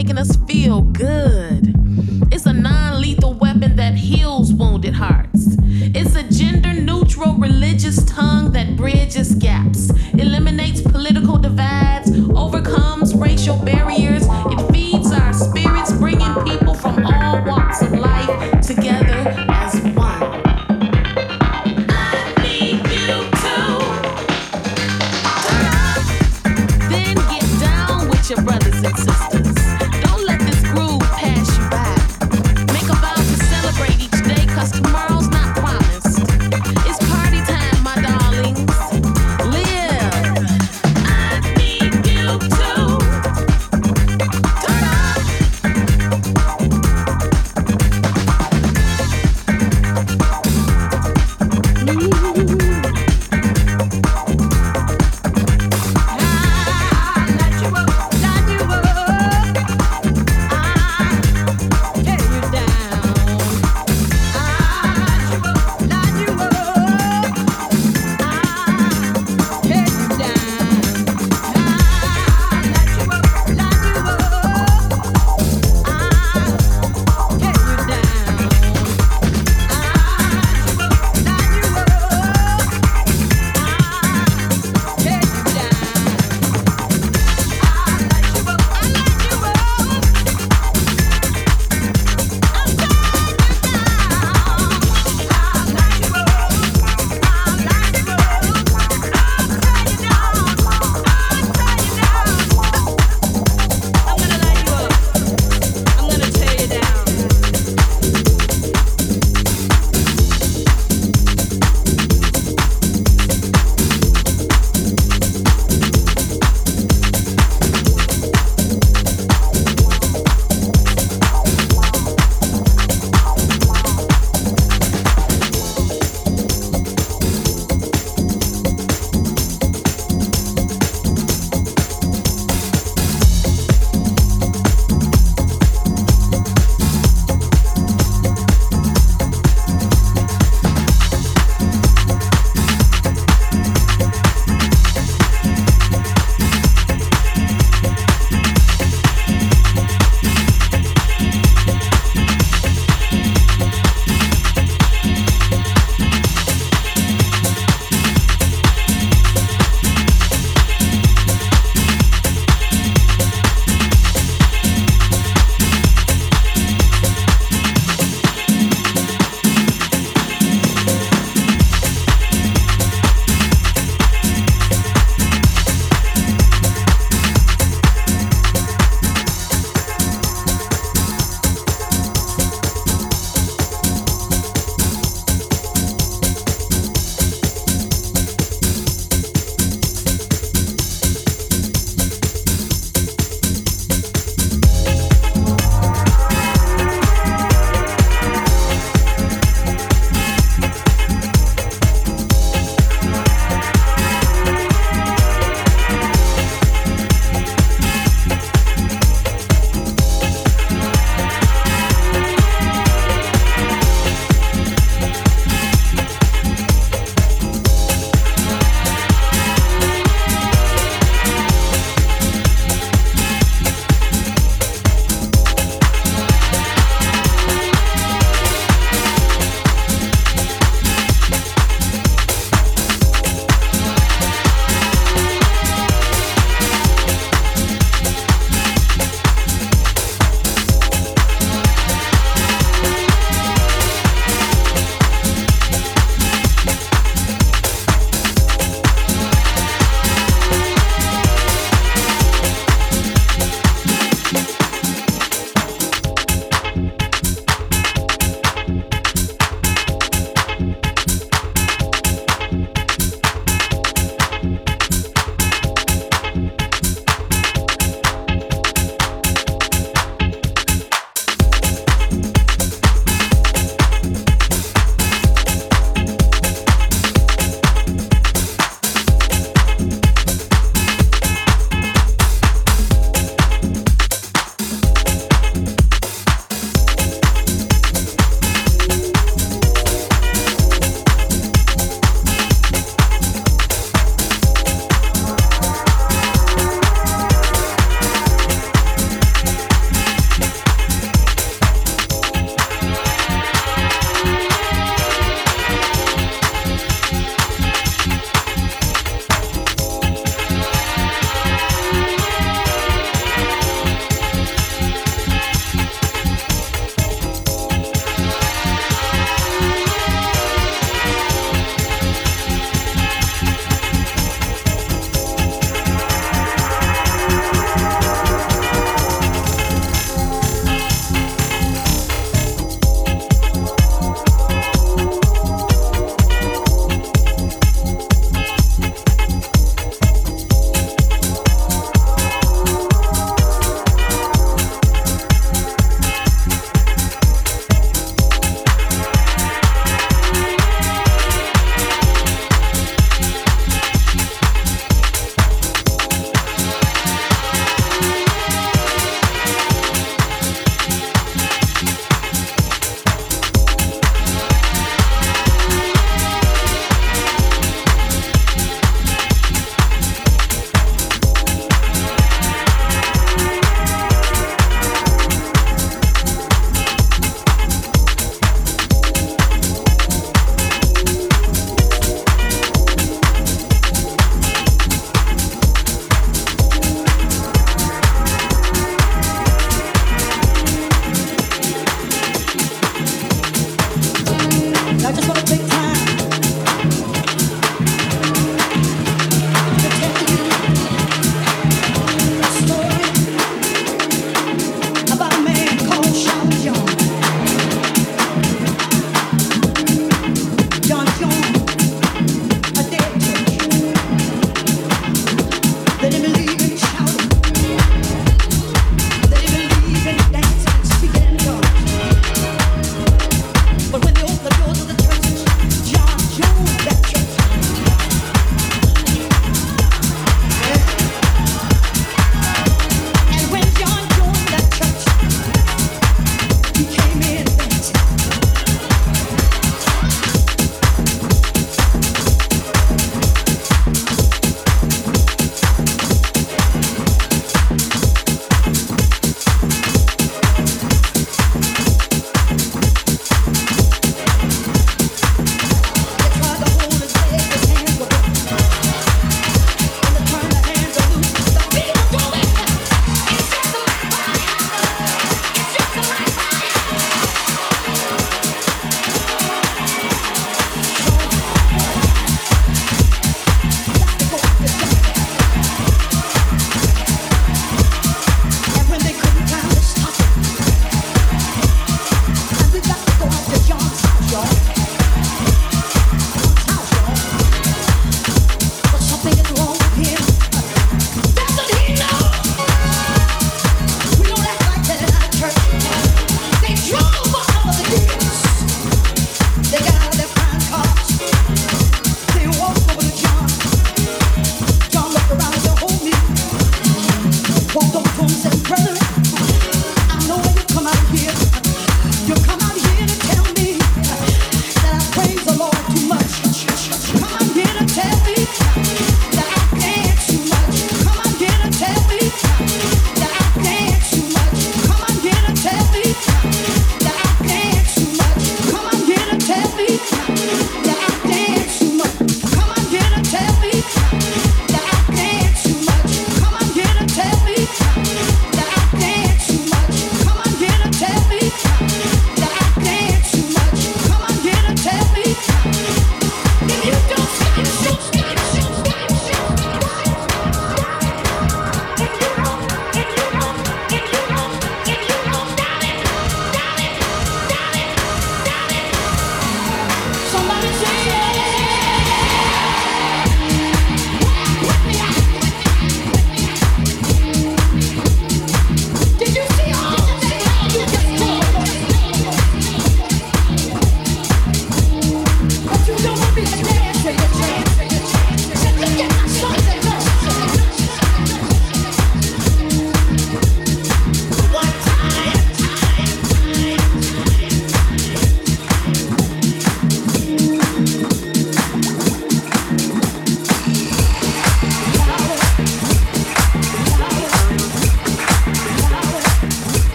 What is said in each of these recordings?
making us feel good.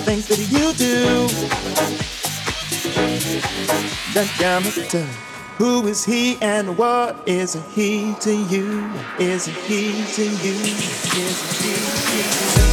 things that you do The got. Who is he and what is he to you? Is he to you? Is he to you?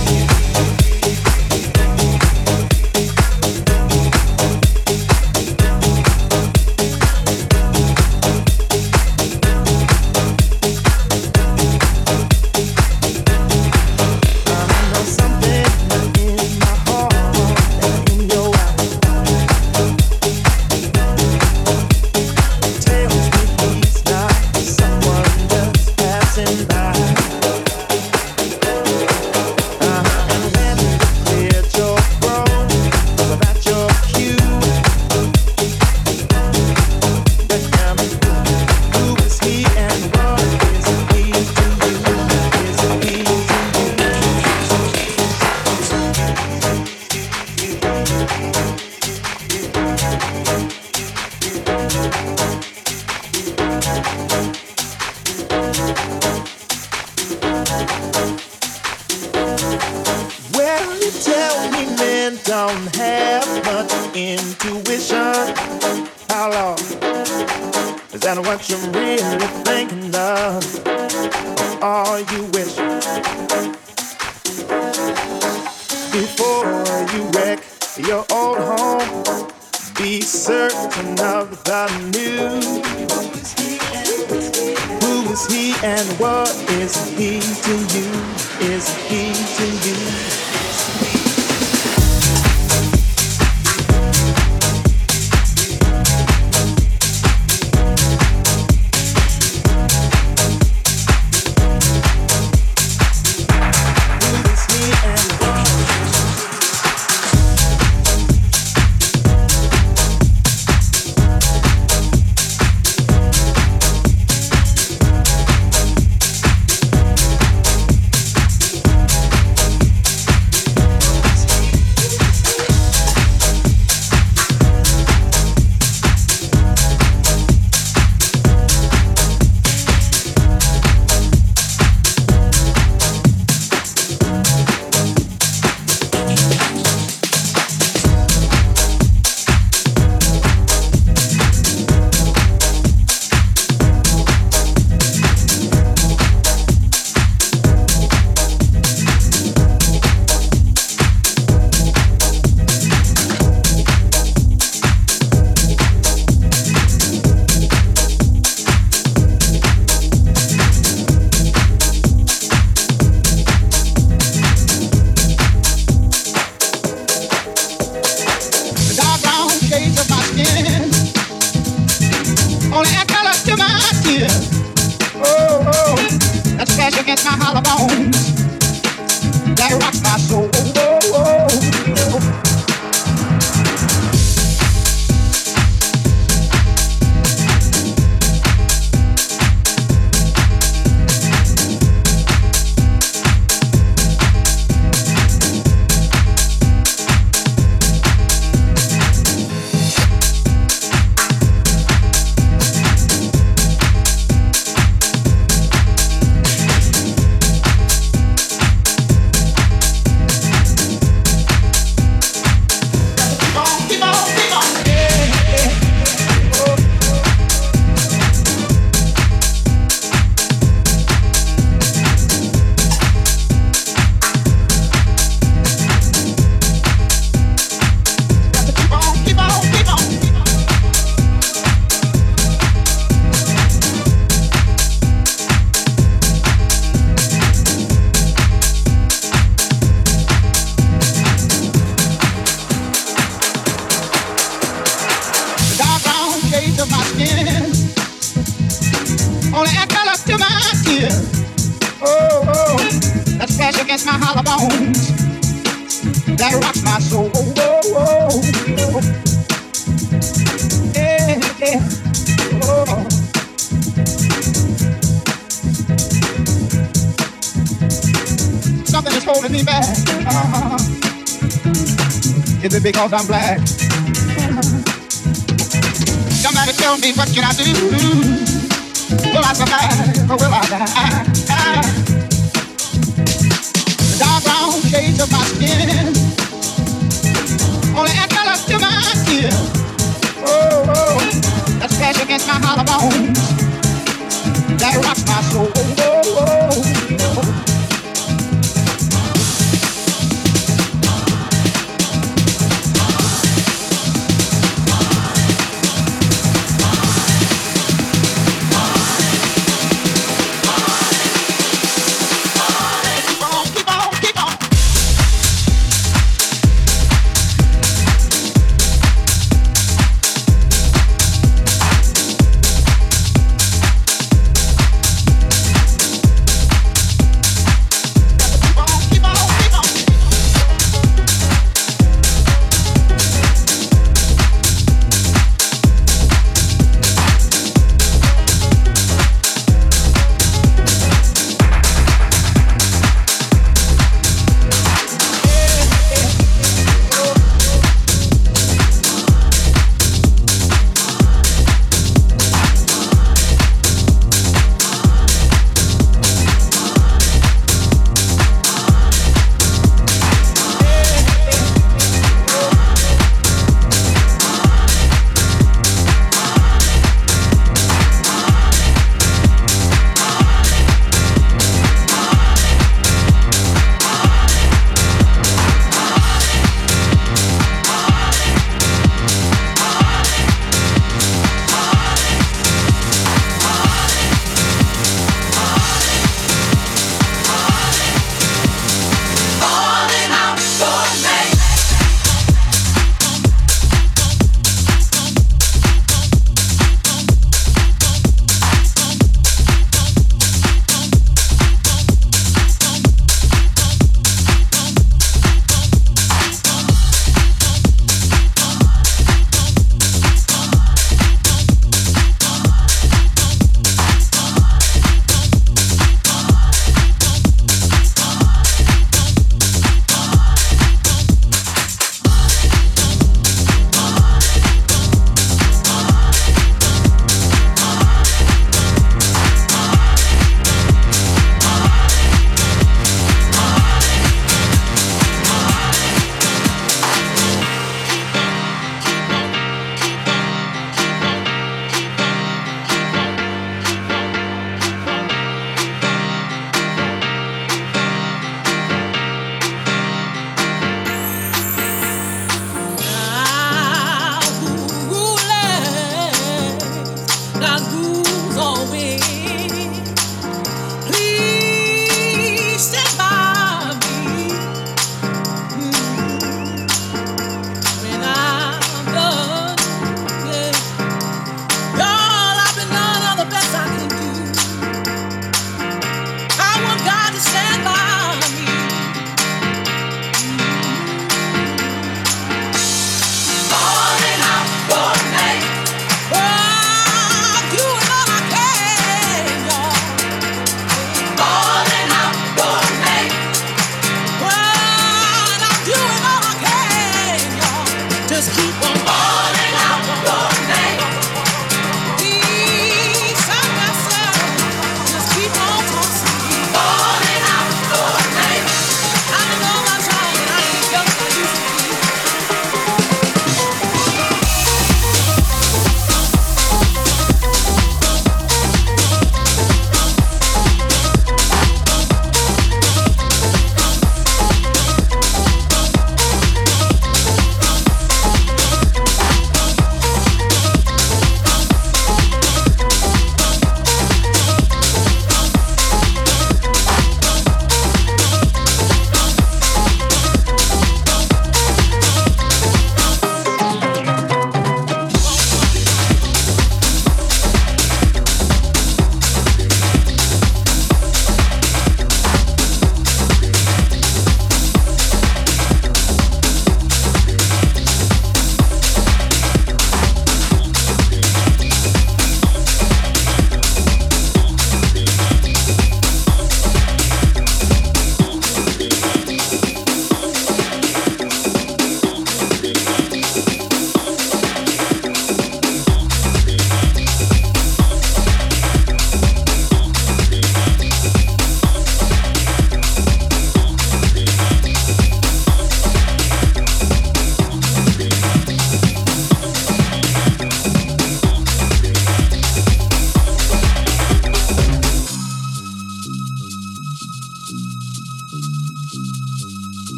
Because I'm black. Somebody tell me what can I do? Will I survive or will I die? The dark brown shades of my skin